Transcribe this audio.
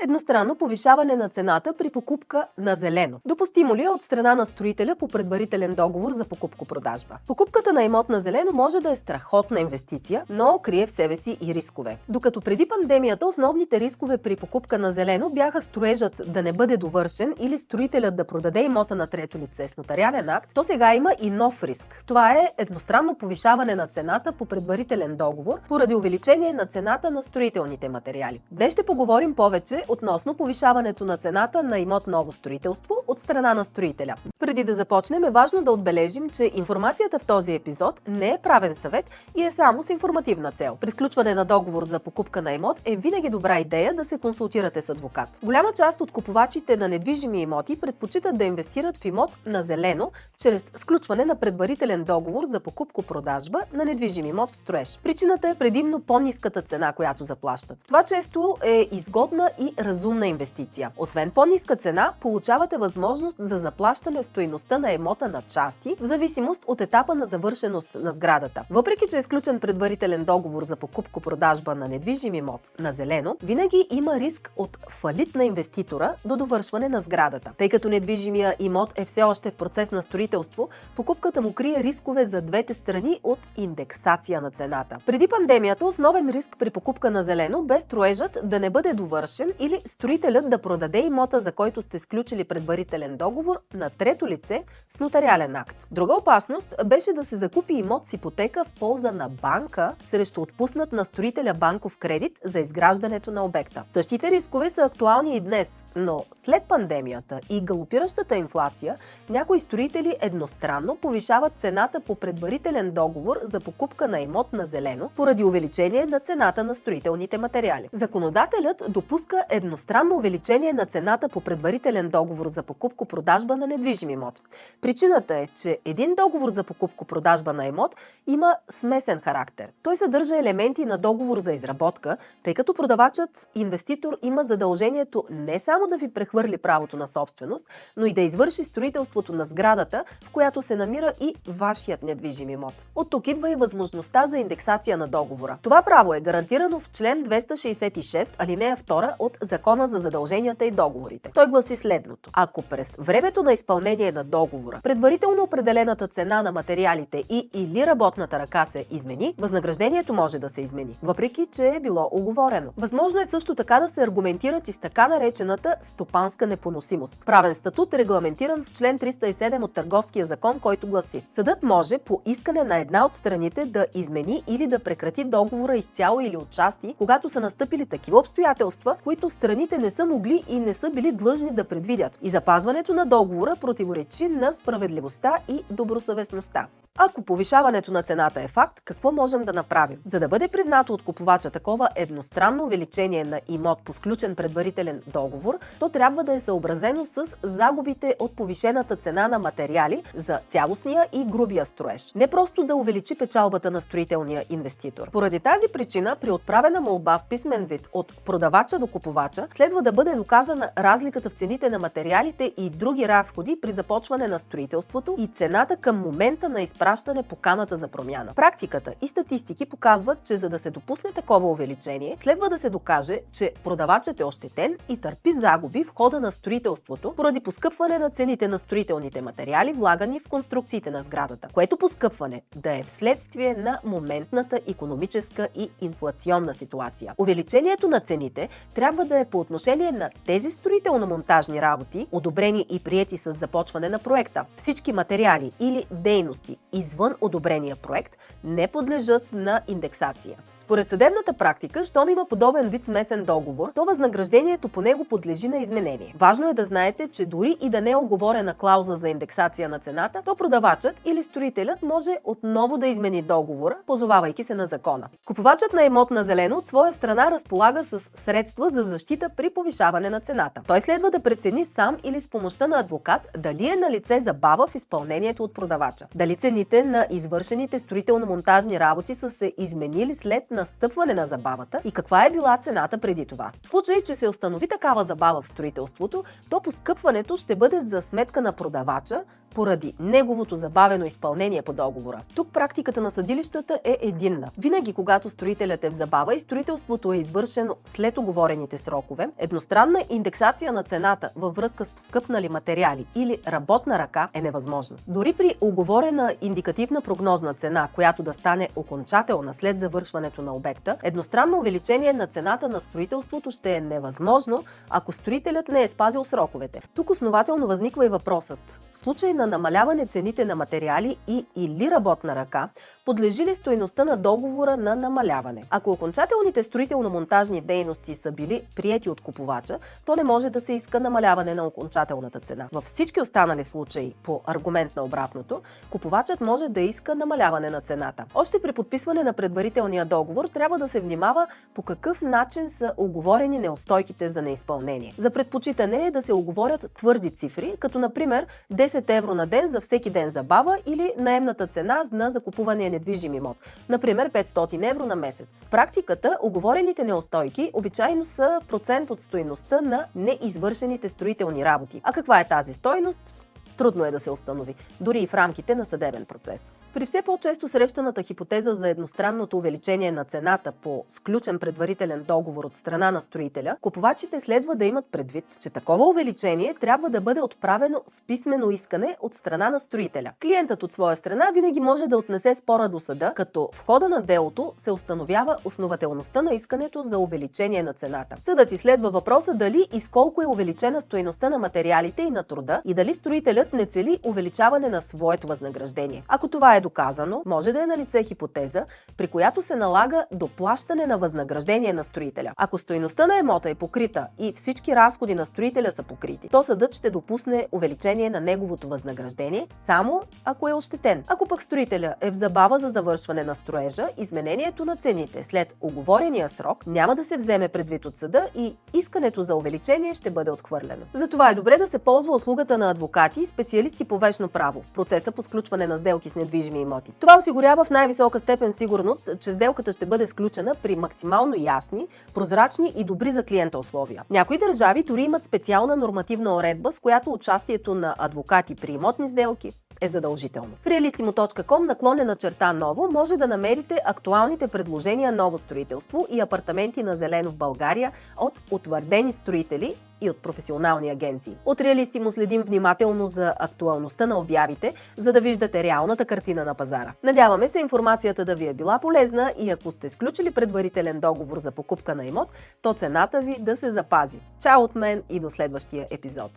Едностранно повишаване на цената при покупка на зелено. Допустимо ли е от страна на строителя по предварителен договор за покупко-продажба? Покупката на имот на зелено може да е страхотна инвестиция, но крие в себе си и рискове. Докато преди пандемията основните рискове при покупка на зелено бяха строежът да не бъде довършен или строителят да продаде имота на трето лице с нотариален акт, то сега има и нов риск. Това е едностранно повишаване на цената по предварителен договор поради увеличение на цената на строителните материали. Днес ще поговорим повече относно повишаването на цената на имот ново строителство от страна на строителя. Преди да започнем е важно да отбележим, че информацията в този епизод не е правен съвет и е само с информативна цел. При сключване на договор за покупка на имот е винаги добра идея да се консултирате с адвокат. Голяма част от купувачите на недвижими имоти предпочитат да инвестират в имот на зелено, чрез сключване на предварителен договор за покупко-продажба на недвижим имот в строеж. Причината е предимно по-ниската цена, която заплащат. Това често е изгодна и разумна инвестиция. Освен по-ниска цена, получавате възможност за заплащане стоиността на имота на части, в зависимост от етапа на завършеност на сградата. Въпреки, че е сключен предварителен договор за покупко-продажба на недвижим имот на зелено, винаги има риск от фалит на инвеститора до довършване на сградата. Тъй като недвижимия имот е все още в процес на строителство, покупката му крие рискове за двете страни от индексация на цената. Преди пандемията основен риск при покупка на зелено бе строежът да не бъде довършен или строителят да продаде имота, за който сте сключили предварителен договор на трето лице с нотариален акт. Друга опасност беше да се закупи имот с ипотека в полза на банка срещу отпуснат на строителя банков кредит за изграждането на обекта. Същите рискове са актуални и днес, но след пандемията и галопиращата инфлация, някои строители едностранно повишават цената по предварителен договор за покупка на имот на зелено поради увеличение на цената на строителните материали. Законодателят допуска едностранно увеличение на цената по предварителен договор за покупко-продажба на недвижим имот. Причината е, че един договор за покупко-продажба на имот има смесен характер. Той съдържа елементи на договор за изработка, тъй като продавачът, инвеститор има задължението не само да ви прехвърли правото на собственост, но и да извърши строителството на сградата, в която се намира и вашият недвижим имот. От тук идва и възможността за индексация на договора. Това право е гарантирано в член 266, алинея 2 от Закона за задълженията и договорите. Той гласи следното. Ако през времето на изпълнение на договора предварително определената цена на материалите и или работната ръка се измени, възнаграждението може да се измени, въпреки че е било оговорено. Възможно е също така да се аргументират и с така наречената стопанска непоносимост. Правен статут е регламентиран в член 307 от Търговския закон, който гласи Съдът може по искане на една от страните да измени или да прекрати договора изцяло или отчасти, когато са настъпили такива обстоятелства, които страните не са могли и не са били длъжни да предвидят. И запазването на договора противоречи на справедливостта и добросъвестността. Ако повишаването на цената е факт, какво можем да направим? За да бъде признато от купувача такова едностранно увеличение на имот по сключен предварителен договор, то трябва да е съобразено с загубите от повишената цена на материали за цялостния и грубия строеж. Не просто да увеличи печалбата на строителния инвеститор. Поради тази причина, при отправена молба в писмен вид от продавача до купувача, следва да бъде доказана разликата в цените на материалите и други разходи при започване на строителството и цената към момента на изпращане изпращане поканата за промяна. Практиката и статистики показват, че за да се допусне такова увеличение, следва да се докаже, че продавачът е ощетен и търпи загуби в хода на строителството поради поскъпване на цените на строителните материали, влагани в конструкциите на сградата, което поскъпване да е вследствие на моментната економическа и инфлационна ситуация. Увеличението на цените трябва да е по отношение на тези строително-монтажни работи, одобрени и приети с започване на проекта. Всички материали или дейности извън одобрения проект не подлежат на индексация. Според съдебната практика, щом има подобен вид смесен договор, то възнаграждението по него подлежи на изменение. Важно е да знаете, че дори и да не е оговорена клауза за индексация на цената, то продавачът или строителят може отново да измени договора, позовавайки се на закона. Купувачът на имот на зелено от своя страна разполага с средства за защита при повишаване на цената. Той следва да прецени сам или с помощта на адвокат дали е на лице забава в изпълнението от продавача. Дали цените цените на извършените строително-монтажни работи са се изменили след настъпване на забавата и каква е била цената преди това. В случай, че се установи такава забава в строителството, то поскъпването ще бъде за сметка на продавача, поради неговото забавено изпълнение по договора. Тук практиката на съдилищата е единна. Винаги, когато строителят е в забава и строителството е извършено след оговорените срокове, едностранна индексация на цената във връзка с поскъпнали материали или работна ръка е невъзможна. Дори при оговорена индикативна прогнозна цена, която да стане окончателна след завършването на обекта, едностранно увеличение на цената на строителството ще е невъзможно, ако строителят не е спазил сроковете. Тук основателно възниква и въпросът. В случай на намаляване цените на материали и или работна ръка, подлежи ли стоеността на договора на намаляване? Ако окончателните строително-монтажни дейности са били приети от купувача, то не може да се иска намаляване на окончателната цена. Във всички останали случаи, по аргумент на обратното, купувачът може да иска намаляване на цената. Още при подписване на предварителния договор трябва да се внимава по какъв начин са оговорени неустойките за неизпълнение. За предпочитане е да се оговорят твърди цифри, като например 10 евро на ден за всеки ден забава или наемната цена на закупувания недвижим имот, например 500 евро на месец. В практиката, оговорените неустойки обичайно са процент от стоеността на неизвършените строителни работи. А каква е тази стойност? Трудно е да се установи, дори и в рамките на съдебен процес. При все по-често срещаната хипотеза за едностранното увеличение на цената по сключен предварителен договор от страна на строителя, купувачите следва да имат предвид, че такова увеличение трябва да бъде отправено с писмено искане от страна на строителя. Клиентът от своя страна винаги може да отнесе спора до съда, като в хода на делото се установява основателността на искането за увеличение на цената. Съдът изследва въпроса дали и с колко е увеличена стоеността на материалите и на труда и дали строителят не цели увеличаване на своето възнаграждение. Ако това е доказано, може да е на лице хипотеза, при която се налага доплащане на възнаграждение на строителя. Ако стоеността на емота е покрита и всички разходи на строителя са покрити, то съдът ще допусне увеличение на неговото възнаграждение, само ако е ощетен. Ако пък строителя е в забава за завършване на строежа, изменението на цените след оговорения срок няма да се вземе предвид от съда и искането за увеличение ще бъде отхвърлено. Затова е добре да се ползва услугата на адвокати специалисти по вечно право в процеса по сключване на сделки с недвижими имоти. Това осигурява в най-висока степен сигурност, че сделката ще бъде сключена при максимално ясни, прозрачни и добри за клиента условия. Някои държави дори имат специална нормативна уредба, с която участието на адвокати при имотни сделки е задължително. В realistimo.com наклонена черта ново може да намерите актуалните предложения ново строителство и апартаменти на зелено в България от утвърдени строители и от професионални агенции. От Реалистимо следим внимателно за актуалността на обявите, за да виждате реалната картина на пазара. Надяваме се информацията да ви е била полезна и ако сте сключили предварителен договор за покупка на имот, то цената ви да се запази. Чао от мен и до следващия епизод!